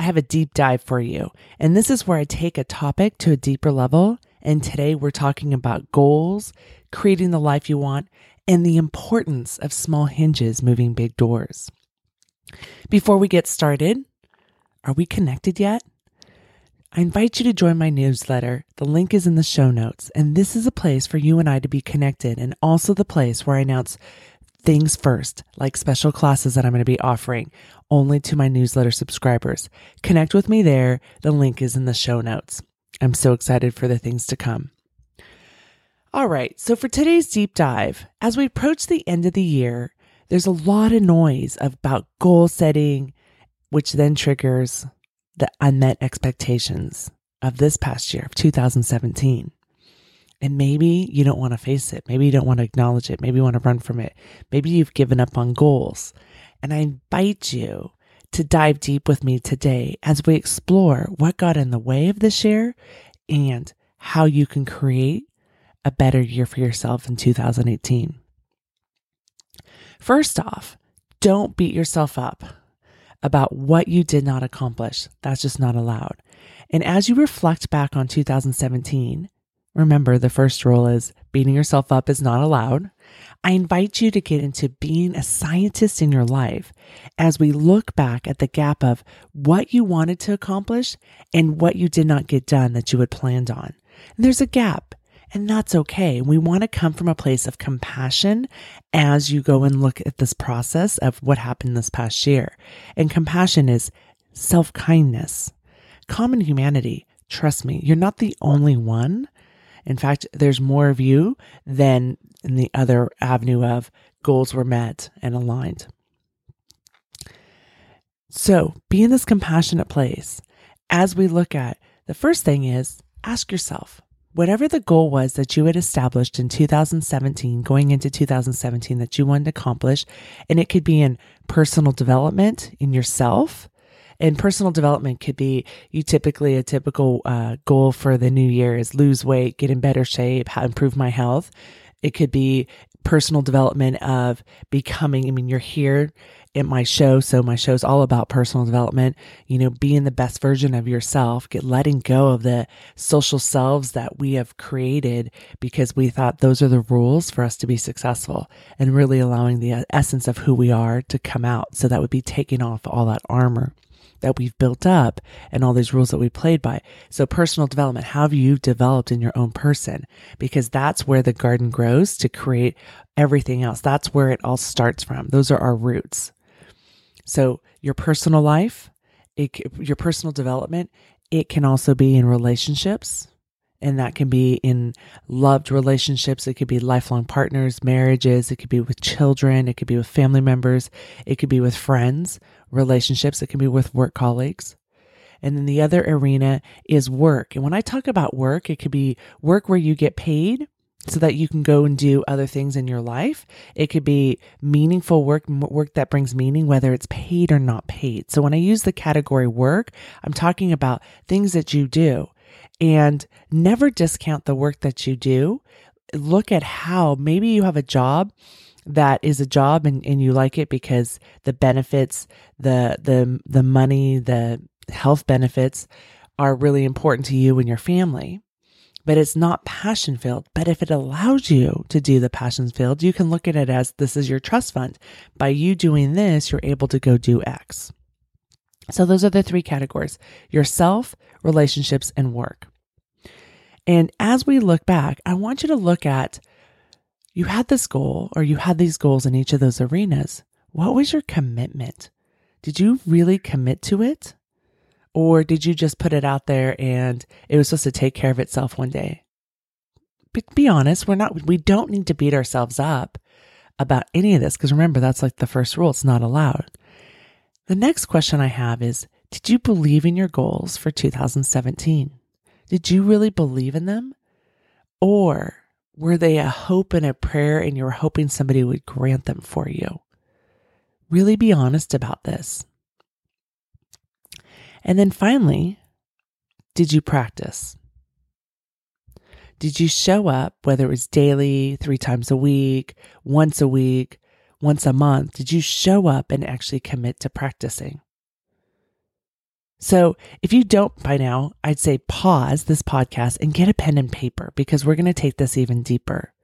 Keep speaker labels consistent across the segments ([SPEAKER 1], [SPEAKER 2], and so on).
[SPEAKER 1] I have a deep dive for you, and this is where I take a topic to a deeper level. And today, we're talking about goals, creating the life you want, and the importance of small hinges moving big doors. Before we get started, are we connected yet? I invite you to join my newsletter. The link is in the show notes. And this is a place for you and I to be connected, and also the place where I announce things first, like special classes that I'm going to be offering only to my newsletter subscribers. Connect with me there. The link is in the show notes. I'm so excited for the things to come. All right, so for today's deep dive, as we approach the end of the year, there's a lot of noise about goal setting, which then triggers the unmet expectations of this past year, of 2017. And maybe you don't want to face it. Maybe you don't want to acknowledge it. Maybe you want to run from it. Maybe you've given up on goals. And I invite you to dive deep with me today as we explore what got in the way of this year and how you can create a better year for yourself in 2018. First off, don't beat yourself up about what you did not accomplish. That's just not allowed. And as you reflect back on 2017, remember the first rule is beating yourself up is not allowed. I invite you to get into being a scientist in your life as we look back at the gap of what you wanted to accomplish and what you did not get done that you had planned on. And there's a gap. And that's okay. We want to come from a place of compassion as you go and look at this process of what happened this past year. And compassion is self kindness, common humanity. Trust me, you're not the only one. In fact, there's more of you than in the other avenue of goals were met and aligned. So be in this compassionate place as we look at the first thing is ask yourself, whatever the goal was that you had established in 2017, going into 2017 that you wanted to accomplish, and it could be in personal development in yourself. And personal development could be you typically a typical uh, goal for the new year is lose weight, get in better shape, improve my health. It could be personal development of becoming, I mean, you're here at my show. So my show's all about personal development, you know, being the best version of yourself, get letting go of the social selves that we have created because we thought those are the rules for us to be successful and really allowing the uh, essence of who we are to come out. So that would be taking off all that armor that we've built up and all these rules that we played by. So personal development, how have you developed in your own person? Because that's where the garden grows to create everything else. That's where it all starts from. Those are our roots. So your personal life, it, your personal development, it can also be in relationships. And that can be in loved relationships. It could be lifelong partners, marriages. It could be with children. It could be with family members. It could be with friends, relationships. It can be with work colleagues. And then the other arena is work. And when I talk about work, it could be work where you get paid so that you can go and do other things in your life. It could be meaningful work, work that brings meaning, whether it's paid or not paid. So when I use the category work, I'm talking about things that you do and never discount the work that you do. Look at how maybe you have a job that is a job and, and you like it because the benefits, the, the, the money, the health benefits are really important to you and your family but it's not passion filled. But if it allows you to do the passion filled, you can look at it as this is your trust fund. By you doing this, you're able to go do X. So those are the three categories yourself, relationships, and work. And as we look back, I want you to look at you had this goal or you had these goals in each of those arenas. What was your commitment? Did you really commit to it? Or did you just put it out there and it was supposed to take care of itself one day? But be honest, we're not, we don't need to beat ourselves up about any of this because remember, that's like the first rule. It's not allowed. The next question I have is Did you believe in your goals for 2017? Did you really believe in them? Or were they a hope and a prayer and you were hoping somebody would grant them for you? Really be honest about this. And then finally, did you practice? Did you show up, whether it was daily, three times a week, once a week, once a month? Did you show up and actually commit to practicing? So if you don't by now, I'd say pause this podcast and get a pen and paper because we're going to take this even deeper.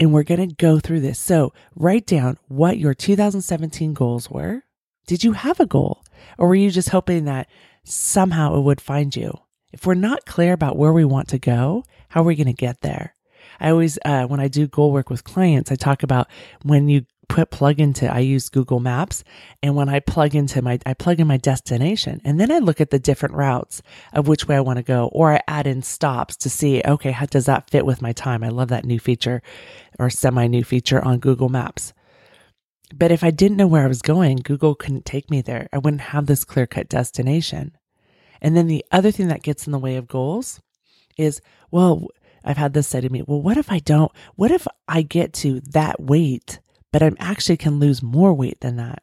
[SPEAKER 1] And we're going to go through this. So write down what your 2017 goals were. Did you have a goal or were you just hoping that somehow it would find you? If we're not clear about where we want to go, how are we going to get there? I always, uh, when I do goal work with clients, I talk about when you put plug into I use Google Maps and when I plug into my I plug in my destination and then I look at the different routes of which way I want to go or I add in stops to see okay how does that fit with my time? I love that new feature or semi new feature on Google Maps. But if I didn't know where I was going Google couldn't take me there. I wouldn't have this clear cut destination. And then the other thing that gets in the way of goals is well I've had this said to me well what if I don't what if I get to that weight but I actually can lose more weight than that.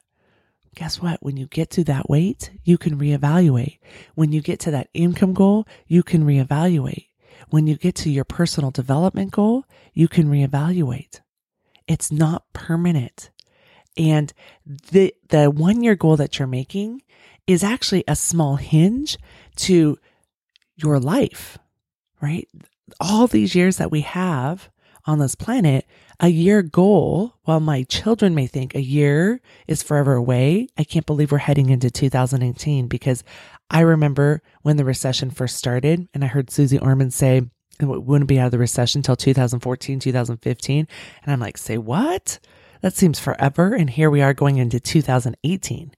[SPEAKER 1] Guess what? When you get to that weight, you can reevaluate. When you get to that income goal, you can reevaluate. When you get to your personal development goal, you can reevaluate. It's not permanent. And the, the one year goal that you're making is actually a small hinge to your life, right? All these years that we have on this planet, a year goal, while my children may think a year is forever away, I can't believe we're heading into 2018 because I remember when the recession first started and I heard Suze Orman say, it wouldn't be out of the recession until 2014, 2015. And I'm like, say what? That seems forever. And here we are going into 2018.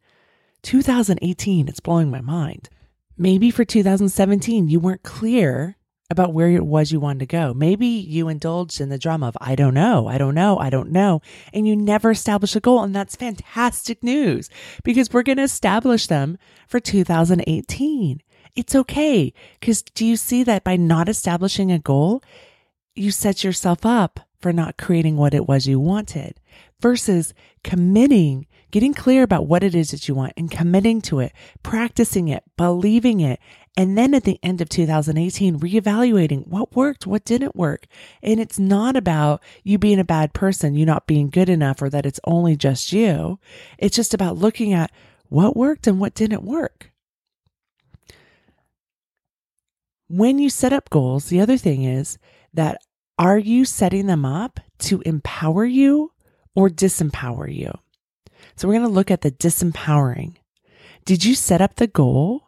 [SPEAKER 1] 2018, it's blowing my mind. Maybe for 2017, you weren't clear about where it was you wanted to go. Maybe you indulged in the drama of, I don't know, I don't know, I don't know, and you never established a goal. And that's fantastic news because we're going to establish them for 2018. It's okay. Because do you see that by not establishing a goal, you set yourself up for not creating what it was you wanted versus committing, getting clear about what it is that you want and committing to it, practicing it, believing it, and then at the end of 2018, reevaluating what worked, what didn't work. And it's not about you being a bad person, you not being good enough, or that it's only just you. It's just about looking at what worked and what didn't work. When you set up goals, the other thing is that are you setting them up to empower you or disempower you? So we're going to look at the disempowering. Did you set up the goal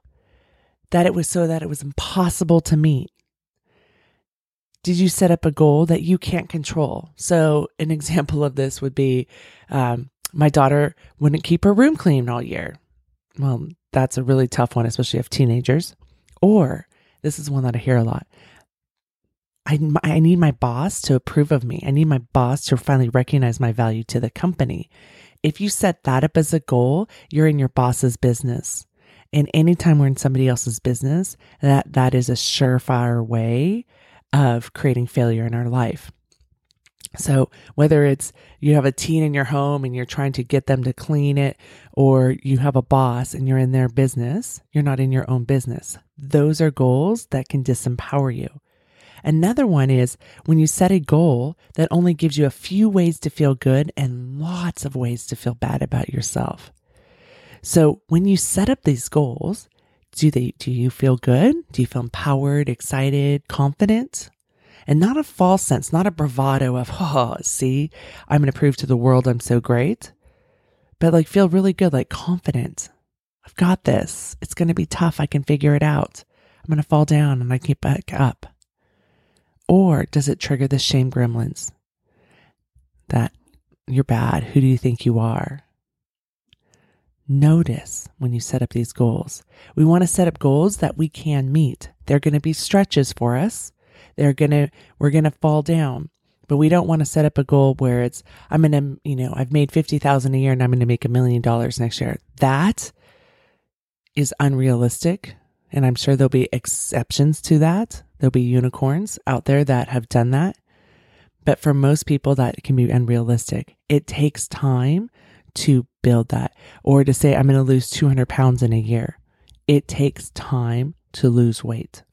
[SPEAKER 1] that it was so that it was impossible to meet? Did you set up a goal that you can't control? So, an example of this would be um, my daughter wouldn't keep her room clean all year. Well, that's a really tough one, especially if teenagers. Or this is one that I hear a lot. I, I need my boss to approve of me. I need my boss to finally recognize my value to the company. If you set that up as a goal, you're in your boss's business. And anytime we're in somebody else's business, that that is a surefire way of creating failure in our life. So whether it's you have a teen in your home and you're trying to get them to clean it, or you have a boss and you're in their business, you're not in your own business. Those are goals that can disempower you. Another one is when you set a goal that only gives you a few ways to feel good and lots of ways to feel bad about yourself. So when you set up these goals, do they do you feel good? Do you feel empowered, excited, confident? And not a false sense, not a bravado of, oh, see, I'm going to prove to the world I'm so great, but like feel really good, like confident. I've got this. It's going to be tough. I can figure it out. I'm going to fall down and I get back up. Or does it trigger the shame gremlins that you're bad? Who do you think you are? Notice when you set up these goals. We want to set up goals that we can meet. They're going to be stretches for us. They're going to, we're going to fall down, but we don't want to set up a goal where it's, I'm going to, you know, I've made 50,000 a year and I'm going to make a million dollars next year. That is unrealistic. And I'm sure there'll be exceptions to that. There'll be unicorns out there that have done that. But for most people, that can be unrealistic. It takes time to build that or to say, I'm going to lose 200 pounds in a year. It takes time to lose weight.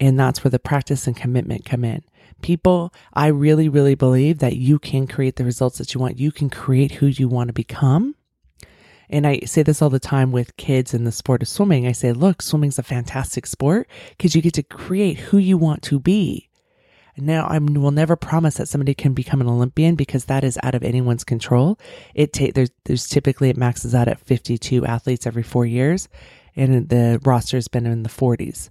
[SPEAKER 1] And that's where the practice and commitment come in. People, I really, really believe that you can create the results that you want. You can create who you want to become. And I say this all the time with kids in the sport of swimming. I say, look, swimming's a fantastic sport because you get to create who you want to be. Now, I will never promise that somebody can become an Olympian because that is out of anyone's control. It take there's there's typically it maxes out at 52 athletes every four years, and the roster has been in the 40s.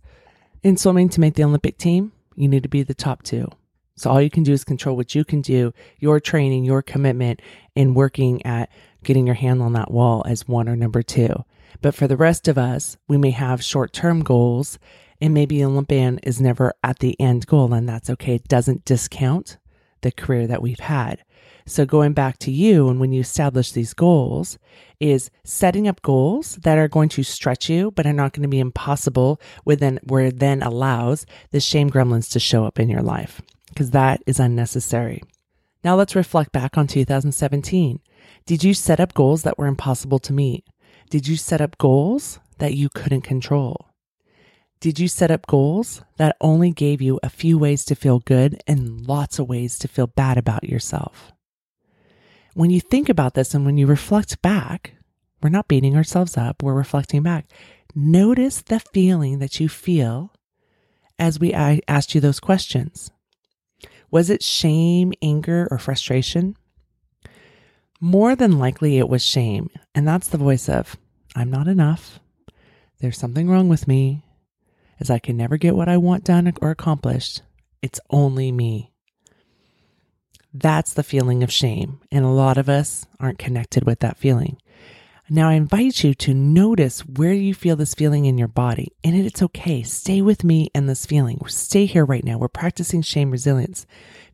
[SPEAKER 1] In swimming, to make the Olympic team, you need to be the top two. So all you can do is control what you can do, your training, your commitment, and working at getting your hand on that wall as one or number two. But for the rest of us, we may have short term goals and maybe Olympian is never at the end goal, and that's okay. It doesn't discount the career that we've had. So going back to you and when you establish these goals is setting up goals that are going to stretch you, but are not going to be impossible within where then allows the shame gremlins to show up in your life because that is unnecessary. Now let's reflect back on 2017. Did you set up goals that were impossible to meet? Did you set up goals that you couldn't control? Did you set up goals that only gave you a few ways to feel good and lots of ways to feel bad about yourself? When you think about this and when you reflect back, we're not beating ourselves up, we're reflecting back. Notice the feeling that you feel as we asked you those questions. Was it shame, anger, or frustration? More than likely, it was shame. And that's the voice of, I'm not enough. There's something wrong with me as I can never get what I want done or accomplished. It's only me. That's the feeling of shame. And a lot of us aren't connected with that feeling. Now, I invite you to notice where you feel this feeling in your body. And it's okay. Stay with me in this feeling. Stay here right now. We're practicing shame resilience.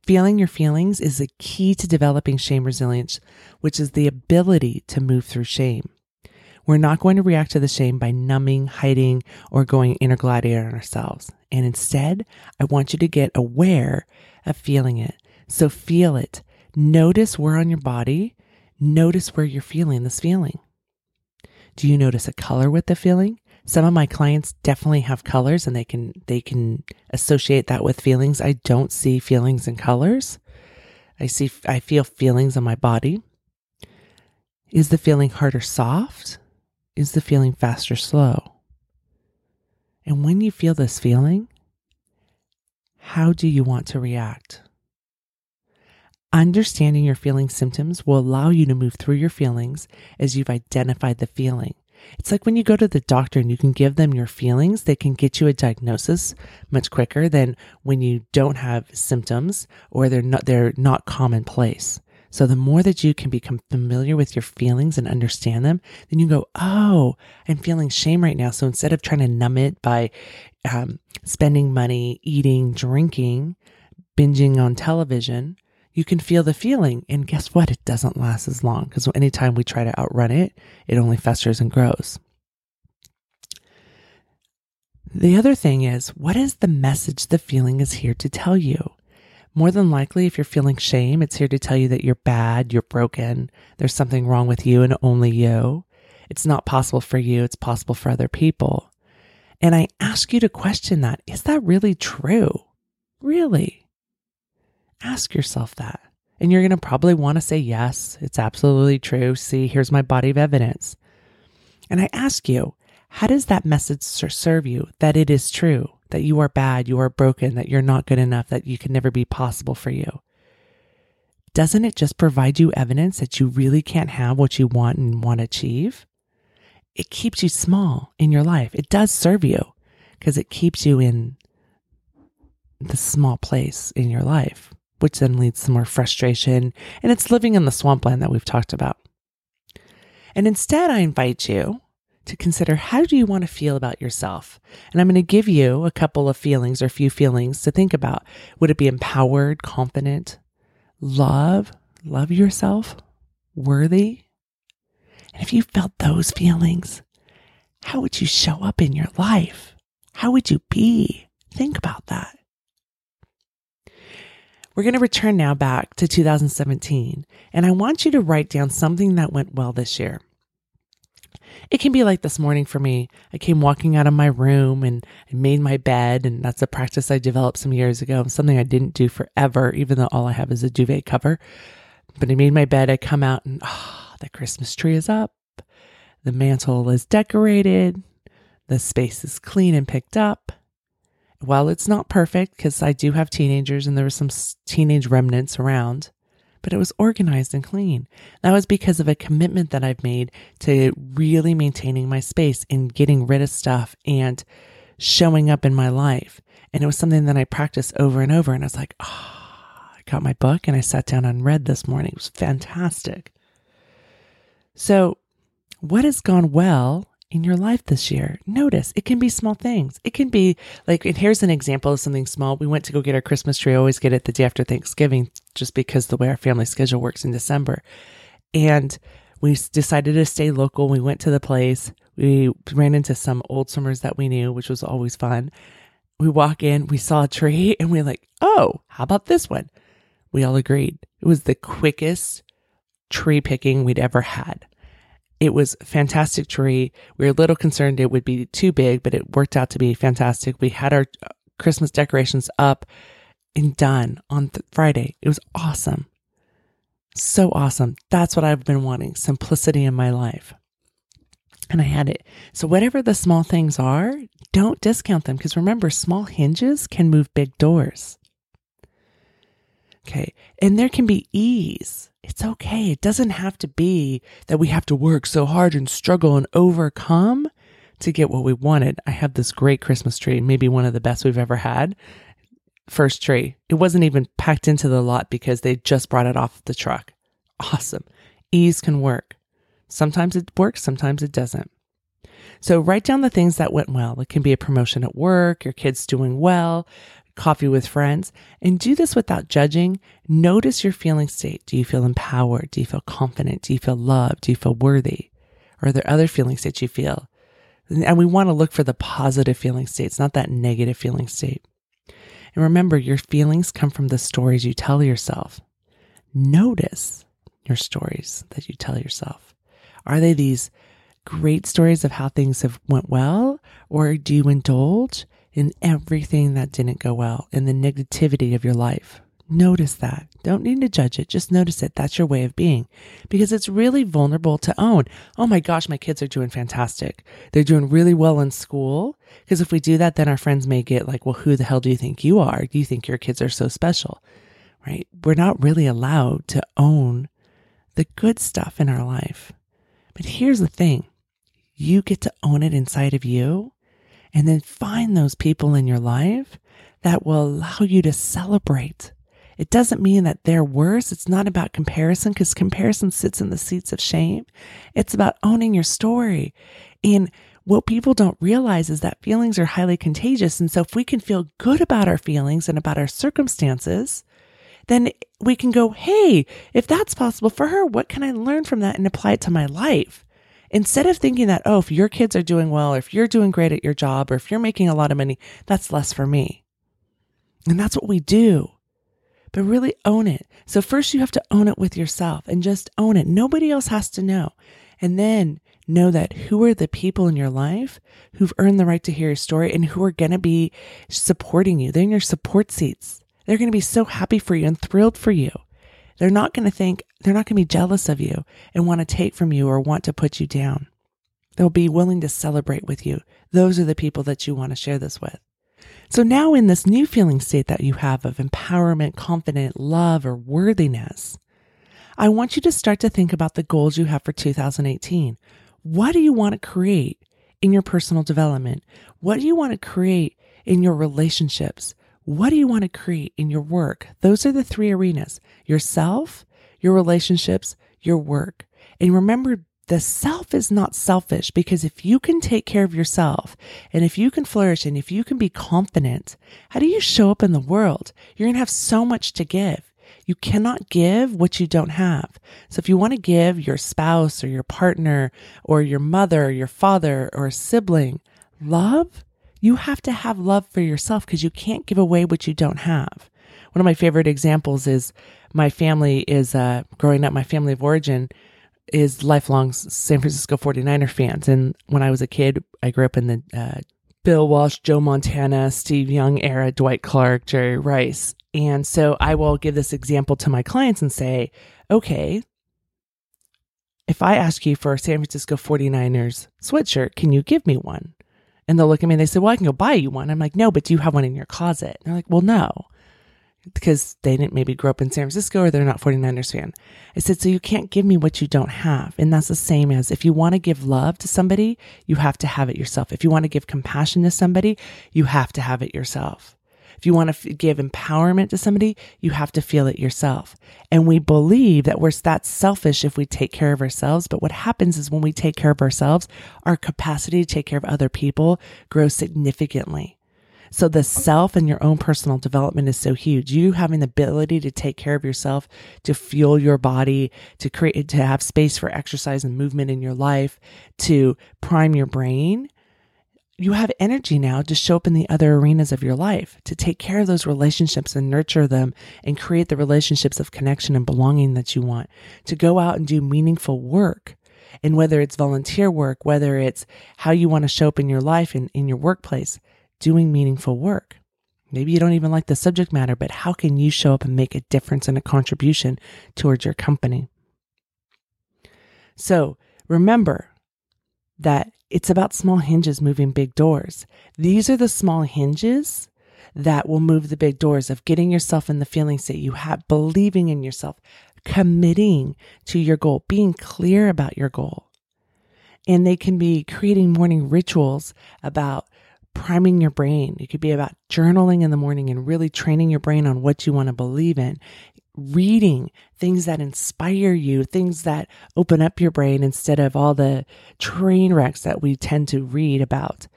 [SPEAKER 1] Feeling your feelings is the key to developing shame resilience, which is the ability to move through shame. We're not going to react to the shame by numbing, hiding, or going inner gladiator on ourselves. And instead, I want you to get aware of feeling it. So feel it. Notice where on your body, notice where you're feeling this feeling. Do you notice a color with the feeling? Some of my clients definitely have colors and they can they can associate that with feelings. I don't see feelings in colors. I see I feel feelings on my body. Is the feeling hard or soft? Is the feeling fast or slow? And when you feel this feeling, how do you want to react? Understanding your feeling symptoms will allow you to move through your feelings as you've identified the feeling. It's like when you go to the doctor and you can give them your feelings, they can get you a diagnosis much quicker than when you don't have symptoms or they're not they're not commonplace. So the more that you can become familiar with your feelings and understand them, then you go, oh, I'm feeling shame right now. So instead of trying to numb it by um, spending money, eating, drinking, binging on television, you can feel the feeling. And guess what? It doesn't last as long because anytime we try to outrun it, it only festers and grows. The other thing is, what is the message the feeling is here to tell you? More than likely, if you're feeling shame, it's here to tell you that you're bad, you're broken, there's something wrong with you and only you. It's not possible for you, it's possible for other people. And I ask you to question that. Is that really true? Really? Ask yourself that. And you're going to probably want to say, yes, it's absolutely true. See, here's my body of evidence. And I ask you, how does that message serve you that it is true? That you are bad, you are broken, that you're not good enough, that you can never be possible for you. Doesn't it just provide you evidence that you really can't have what you want and want to achieve? It keeps you small in your life. It does serve you because it keeps you in the small place in your life, which then leads to more frustration. And it's living in the swampland that we've talked about. And instead, I invite you to consider how do you want to feel about yourself? And I'm going to give you a couple of feelings or a few feelings to think about. Would it be empowered, confident, love, love yourself, worthy? And if you felt those feelings, how would you show up in your life? How would you be? Think about that. We're going to return now back to 2017, and I want you to write down something that went well this year. It can be like this morning for me. I came walking out of my room and I made my bed, and that's a practice I developed some years ago, something I didn't do forever, even though all I have is a duvet cover. But I made my bed, I come out, and oh, the Christmas tree is up, the mantle is decorated, the space is clean and picked up. While it's not perfect, because I do have teenagers and there were some teenage remnants around, but it was organized and clean. That was because of a commitment that I've made to really maintaining my space and getting rid of stuff and showing up in my life. And it was something that I practiced over and over. And I was like, oh, I got my book and I sat down and read this morning. It was fantastic. So, what has gone well in your life this year. Notice it can be small things. It can be like, and here's an example of something small. We went to go get our Christmas tree. I always get it the day after Thanksgiving just because the way our family schedule works in December. And we decided to stay local. We went to the place. We ran into some old swimmers that we knew, which was always fun. We walk in, we saw a tree, and we are like, oh, how about this one? We all agreed. It was the quickest tree picking we'd ever had. It was fantastic tree. We were a little concerned it would be too big, but it worked out to be fantastic. We had our uh, Christmas decorations up and done on th- Friday. It was awesome. So awesome. That's what I've been wanting simplicity in my life. And I had it. So, whatever the small things are, don't discount them because remember, small hinges can move big doors. Okay. And there can be ease it's okay. It doesn't have to be that we have to work so hard and struggle and overcome to get what we wanted. I have this great Christmas tree, maybe one of the best we've ever had. First tree. It wasn't even packed into the lot because they just brought it off the truck. Awesome. Ease can work. Sometimes it works, sometimes it doesn't. So write down the things that went well. It can be a promotion at work, your kids doing well, coffee with friends, and do this without judging. Notice your feeling state. Do you feel empowered? Do you feel confident? Do you feel loved? Do you feel worthy? Or are there other feeling states you feel? And we want to look for the positive feeling states, not that negative feeling state. And remember, your feelings come from the stories you tell yourself. Notice your stories that you tell yourself. Are they these great stories of how things have went well, or do you indulge in everything that didn't go well, in the negativity of your life. Notice that. Don't need to judge it. Just notice it. That's your way of being because it's really vulnerable to own. Oh my gosh, my kids are doing fantastic. They're doing really well in school. Because if we do that, then our friends may get like, well, who the hell do you think you are? You think your kids are so special? Right? We're not really allowed to own the good stuff in our life. But here's the thing you get to own it inside of you and then find those people in your life that will allow you to celebrate. It doesn't mean that they're worse. It's not about comparison because comparison sits in the seats of shame. It's about owning your story. And what people don't realize is that feelings are highly contagious. And so if we can feel good about our feelings and about our circumstances, then we can go, Hey, if that's possible for her, what can I learn from that and apply it to my life? Instead of thinking that, oh, if your kids are doing well, or if you're doing great at your job, or if you're making a lot of money, that's less for me. And that's what we do. But really own it. So first you have to own it with yourself and just own it. Nobody else has to know. And then know that who are the people in your life who've earned the right to hear your story and who are going to be supporting you. They're in your support seats. They're going to be so happy for you and thrilled for you. They're not going to think, they're not going to be jealous of you and want to take from you or want to put you down. They'll be willing to celebrate with you. Those are the people that you want to share this with. So now in this new feeling state that you have of empowerment, confident, love, or worthiness, I want you to start to think about the goals you have for 2018. What do you want to create in your personal development? What do you want to create in your relationships? What do you want to create in your work? Those are the three arenas yourself, your relationships, your work. And remember, the self is not selfish because if you can take care of yourself and if you can flourish and if you can be confident, how do you show up in the world? You're going to have so much to give. You cannot give what you don't have. So if you want to give your spouse or your partner or your mother or your father or a sibling love, you have to have love for yourself because you can't give away what you don't have. One of my favorite examples is my family is uh, growing up, my family of origin is lifelong San Francisco 49er fans. And when I was a kid, I grew up in the uh, Bill Walsh, Joe Montana, Steve Young era, Dwight Clark, Jerry Rice. And so I will give this example to my clients and say, okay, if I ask you for a San Francisco 49ers sweatshirt, can you give me one? And they'll look at me and they say, well, I can go buy you one. I'm like, no, but do you have one in your closet? And they're like, well, no because they didn't maybe grow up in San Francisco or they're not 49ers fan. I said, so you can't give me what you don't have. And that's the same as if you want to give love to somebody, you have to have it yourself. If you want to give compassion to somebody, you have to have it yourself. If you want to give empowerment to somebody, you have to feel it yourself. And we believe that we're that selfish if we take care of ourselves. But what happens is when we take care of ourselves, our capacity to take care of other people grows significantly. So the self and your own personal development is so huge. You having the ability to take care of yourself, to fuel your body, to create, to have space for exercise and movement in your life, to prime your brain. You have energy now to show up in the other arenas of your life, to take care of those relationships and nurture them and create the relationships of connection and belonging that you want, to go out and do meaningful work. And whether it's volunteer work, whether it's how you want to show up in your life and in your workplace, doing meaningful work. Maybe you don't even like the subject matter, but how can you show up and make a difference and a contribution towards your company? So remember that it's about small hinges moving big doors. These are the small hinges that will move the big doors of getting yourself in the feeling state you have, believing in yourself, committing to your goal, being clear about your goal. And they can be creating morning rituals about priming your brain. It could be about journaling in the morning and really training your brain on what you want to believe in. Reading things that inspire you, things that open up your brain instead of all the train wrecks that we tend to read about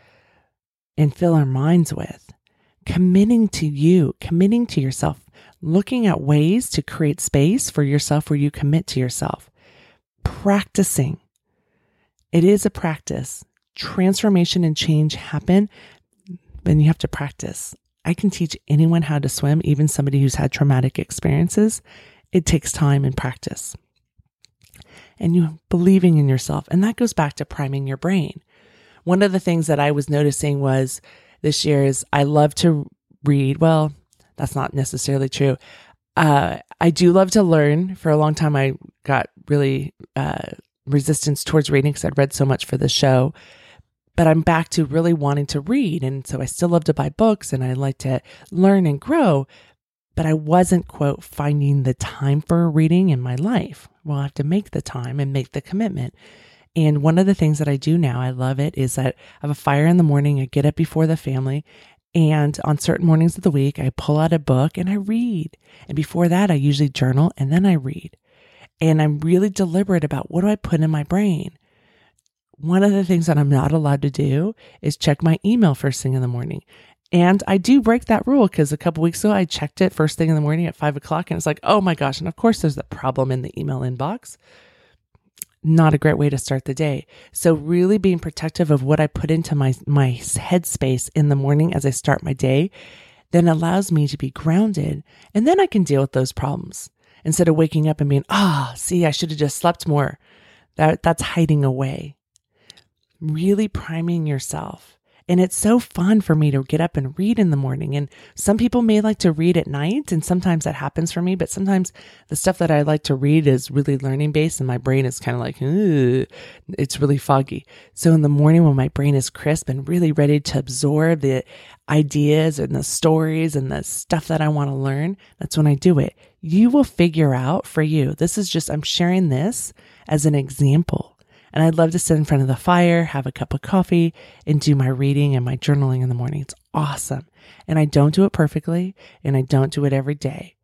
[SPEAKER 1] and fill our minds with. Committing to you, committing to yourself, looking at ways to create space for yourself where you commit to yourself. Practicing. It is a practice transformation and change happen, then you have to practice. I can teach anyone how to swim, even somebody who's had traumatic experiences. It takes time and practice. And you believing in yourself. And that goes back to priming your brain. One of the things that I was noticing was this year is I love to read. Well, that's not necessarily true. Uh, I do love to learn. For a long time, I got really uh, resistance towards reading because I'd read so much for the show but I'm back to really wanting to read. And so I still love to buy books and I like to learn and grow, but I wasn't, quote, finding the time for reading in my life. Well, I have to make the time and make the commitment. And one of the things that I do now, I love it, is that I have a fire in the morning. I get up before the family. And on certain mornings of the week, I pull out a book and I read. And before that, I usually journal and then I read. And I'm really deliberate about what do I put in my brain? One of the things that I'm not allowed to do is check my email first thing in the morning. And I do break that rule because a couple weeks ago I checked it first thing in the morning at five o'clock and it's like, oh my gosh. And of course, there's the problem in the email inbox. Not a great way to start the day. So really being protective of what I put into my, my headspace in the morning as I start my day then allows me to be grounded. And then I can deal with those problems instead of waking up and being, ah, oh, see, I should have just slept more. That, that's hiding away really priming yourself. And it's so fun for me to get up and read in the morning. And some people may like to read at night, and sometimes that happens for me. But sometimes the stuff that I like to read is really learning based, and my brain is kind of like, it's really foggy. So in the morning, when my brain is crisp and really ready to absorb the ideas and the stories and the stuff that I want to learn, that's when I do it. You will figure out for you. This is just, I'm sharing this as an example and I'd love to sit in front of the fire, have a cup of coffee, and do my reading and my journaling in the morning. It's awesome. And I don't do it perfectly, and I don't do it every day.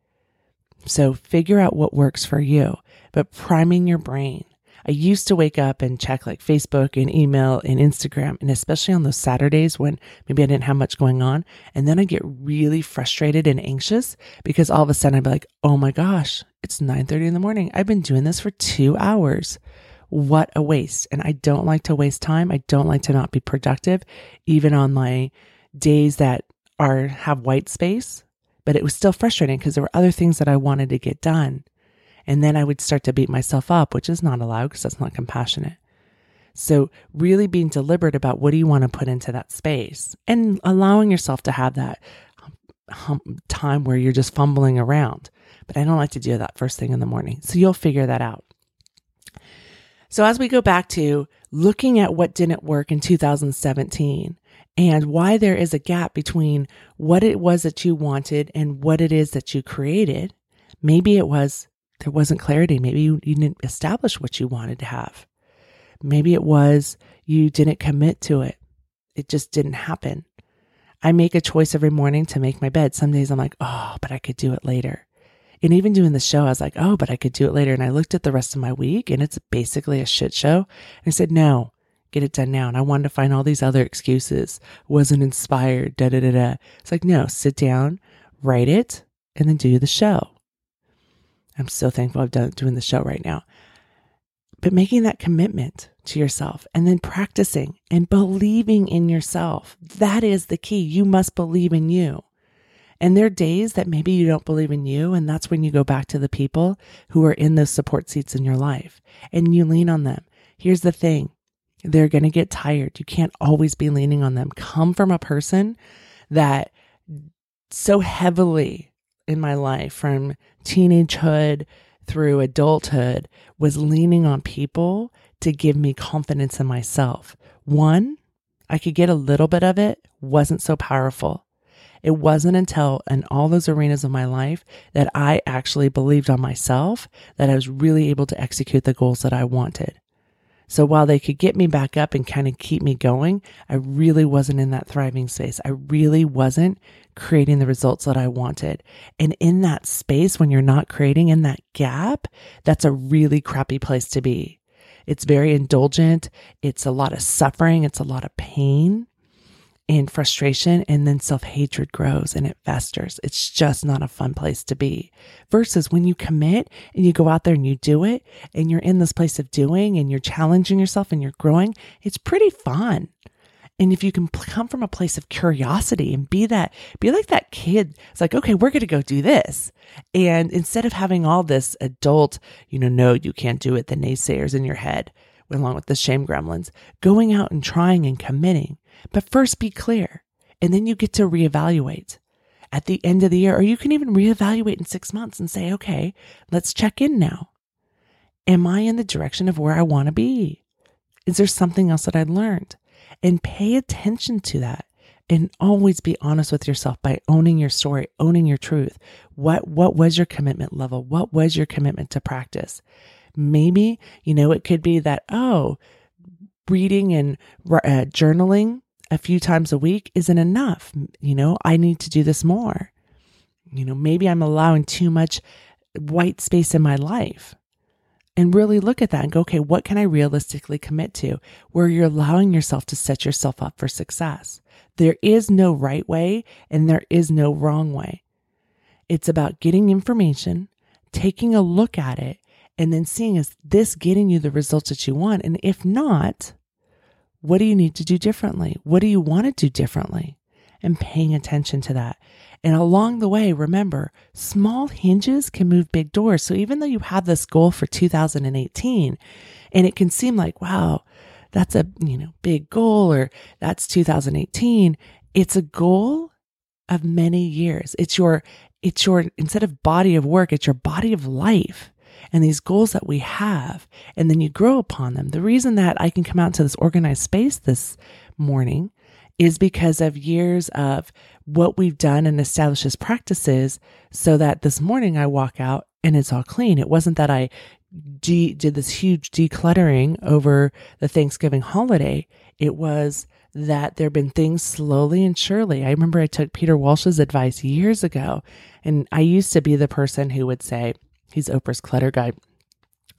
[SPEAKER 1] So figure out what works for you, but priming your brain. I used to wake up and check like Facebook and email and Instagram, and especially on those Saturdays when maybe I didn't have much going on. And then I get really frustrated and anxious because all of a sudden I'd be like, oh my gosh, it's 9 30 in the morning. I've been doing this for two hours. What a waste. And I don't like to waste time. I don't like to not be productive, even on my days that are have white space. But it was still frustrating because there were other things that I wanted to get done. And then I would start to beat myself up, which is not allowed because that's not compassionate. So, really being deliberate about what do you want to put into that space and allowing yourself to have that time where you're just fumbling around. But I don't like to do that first thing in the morning. So, you'll figure that out. So, as we go back to looking at what didn't work in 2017 and why there is a gap between what it was that you wanted and what it is that you created, maybe it was there wasn't clarity. Maybe you, you didn't establish what you wanted to have. Maybe it was you didn't commit to it. It just didn't happen. I make a choice every morning to make my bed. Some days I'm like, oh, but I could do it later. And even doing the show, I was like, oh, but I could do it later. And I looked at the rest of my week and it's basically a shit show. And I said, no, get it done now. And I wanted to find all these other excuses. Wasn't inspired, da da da da. It's like, no, sit down, write it, and then do the show. I'm so thankful I've done doing the show right now. But making that commitment to yourself and then practicing and believing in yourself. That is the key. You must believe in you. And there are days that maybe you don't believe in you. And that's when you go back to the people who are in those support seats in your life and you lean on them. Here's the thing they're going to get tired. You can't always be leaning on them. Come from a person that so heavily in my life from teenagehood through adulthood was leaning on people to give me confidence in myself. One, I could get a little bit of it, wasn't so powerful. It wasn't until in all those arenas of my life that I actually believed on myself that I was really able to execute the goals that I wanted. So while they could get me back up and kind of keep me going, I really wasn't in that thriving space. I really wasn't creating the results that I wanted. And in that space, when you're not creating in that gap, that's a really crappy place to be. It's very indulgent. It's a lot of suffering. It's a lot of pain and frustration and then self hatred grows and it festers. It's just not a fun place to be. Versus when you commit and you go out there and you do it and you're in this place of doing and you're challenging yourself and you're growing, it's pretty fun. And if you can come from a place of curiosity and be that, be like that kid, it's like, okay, we're going to go do this. And instead of having all this adult, you know, no, you can't do it, the naysayers in your head, along with the shame gremlins, going out and trying and committing. But first be clear, and then you get to reevaluate at the end of the year, or you can even reevaluate in six months and say, okay, let's check in now. Am I in the direction of where I want to be? Is there something else that I learned? And pay attention to that and always be honest with yourself by owning your story, owning your truth. What, what was your commitment level? What was your commitment to practice? Maybe, you know, it could be that, oh, reading and uh, journaling a few times a week isn't enough. You know, I need to do this more. You know, maybe I'm allowing too much white space in my life. And really look at that and go, okay, what can I realistically commit to where you're allowing yourself to set yourself up for success? There is no right way and there is no wrong way. It's about getting information, taking a look at it, and then seeing is this getting you the results that you want? And if not, what do you need to do differently? What do you want to do differently? And paying attention to that. And along the way, remember, small hinges can move big doors. So even though you have this goal for 2018 and it can seem like, wow, that's a, you know, big goal or that's 2018, it's a goal of many years. It's your it's your instead of body of work, it's your body of life and these goals that we have, and then you grow upon them. The reason that I can come out to this organized space this morning is because of years of what we've done and established as practices so that this morning I walk out and it's all clean. It wasn't that I de- did this huge decluttering over the Thanksgiving holiday. It was that there have been things slowly and surely. I remember I took Peter Walsh's advice years ago, and I used to be the person who would say, He's Oprah's clutter guy.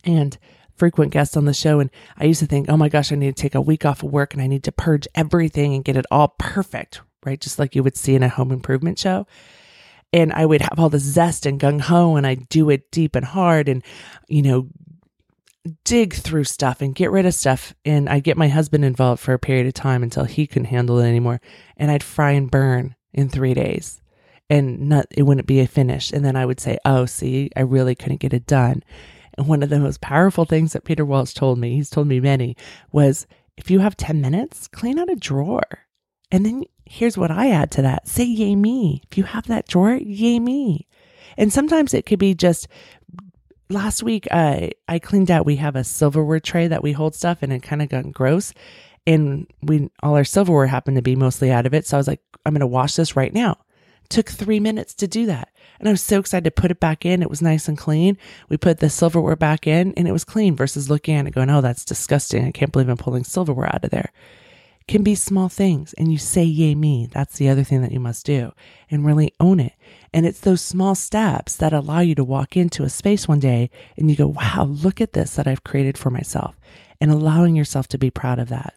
[SPEAKER 1] And frequent guest on the show. And I used to think, oh my gosh, I need to take a week off of work and I need to purge everything and get it all perfect, right? Just like you would see in a home improvement show. And I would have all the zest and gung ho and I'd do it deep and hard and, you know, dig through stuff and get rid of stuff. And I'd get my husband involved for a period of time until he couldn't handle it anymore. And I'd fry and burn in three days and not, it wouldn't be a finish. And then I would say, oh, see, I really couldn't get it done. And one of the most powerful things that Peter Walsh told me, he's told me many, was if you have 10 minutes, clean out a drawer. And then here's what I add to that say, yay me. If you have that drawer, yay me. And sometimes it could be just last week, uh, I cleaned out. We have a silverware tray that we hold stuff, and it kind of got gross. And we all our silverware happened to be mostly out of it. So I was like, I'm going to wash this right now. Took three minutes to do that. And I was so excited to put it back in. It was nice and clean. We put the silverware back in and it was clean versus looking at it going, oh, that's disgusting. I can't believe I'm pulling silverware out of there. Can be small things. And you say, yay, me. That's the other thing that you must do and really own it. And it's those small steps that allow you to walk into a space one day and you go, wow, look at this that I've created for myself and allowing yourself to be proud of that.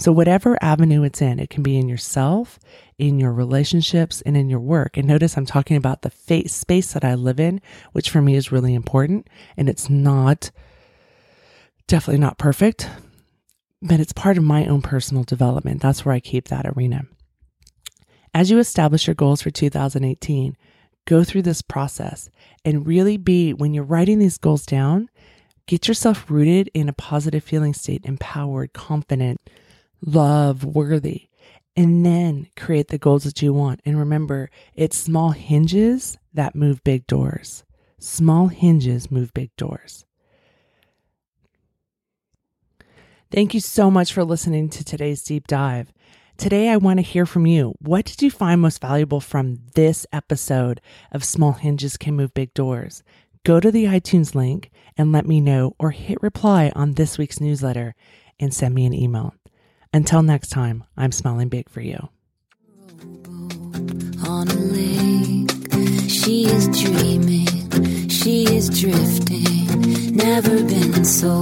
[SPEAKER 1] So, whatever avenue it's in, it can be in yourself, in your relationships, and in your work. And notice I'm talking about the face, space that I live in, which for me is really important. And it's not, definitely not perfect, but it's part of my own personal development. That's where I keep that arena. As you establish your goals for 2018, go through this process and really be, when you're writing these goals down, get yourself rooted in a positive feeling state, empowered, confident love worthy, and then create the goals that you want. And remember, it's small hinges that move big doors. Small hinges move big doors. Thank you so much for listening to today's deep dive. Today, I want to hear from you. What did you find most valuable from this episode of Small Hinges Can Move Big Doors? Go to the iTunes link and let me know, or hit reply on this week's newsletter and send me an email. Until next time, I'm smiling big for you. On a lake, she is dreaming, she is drifting, never been so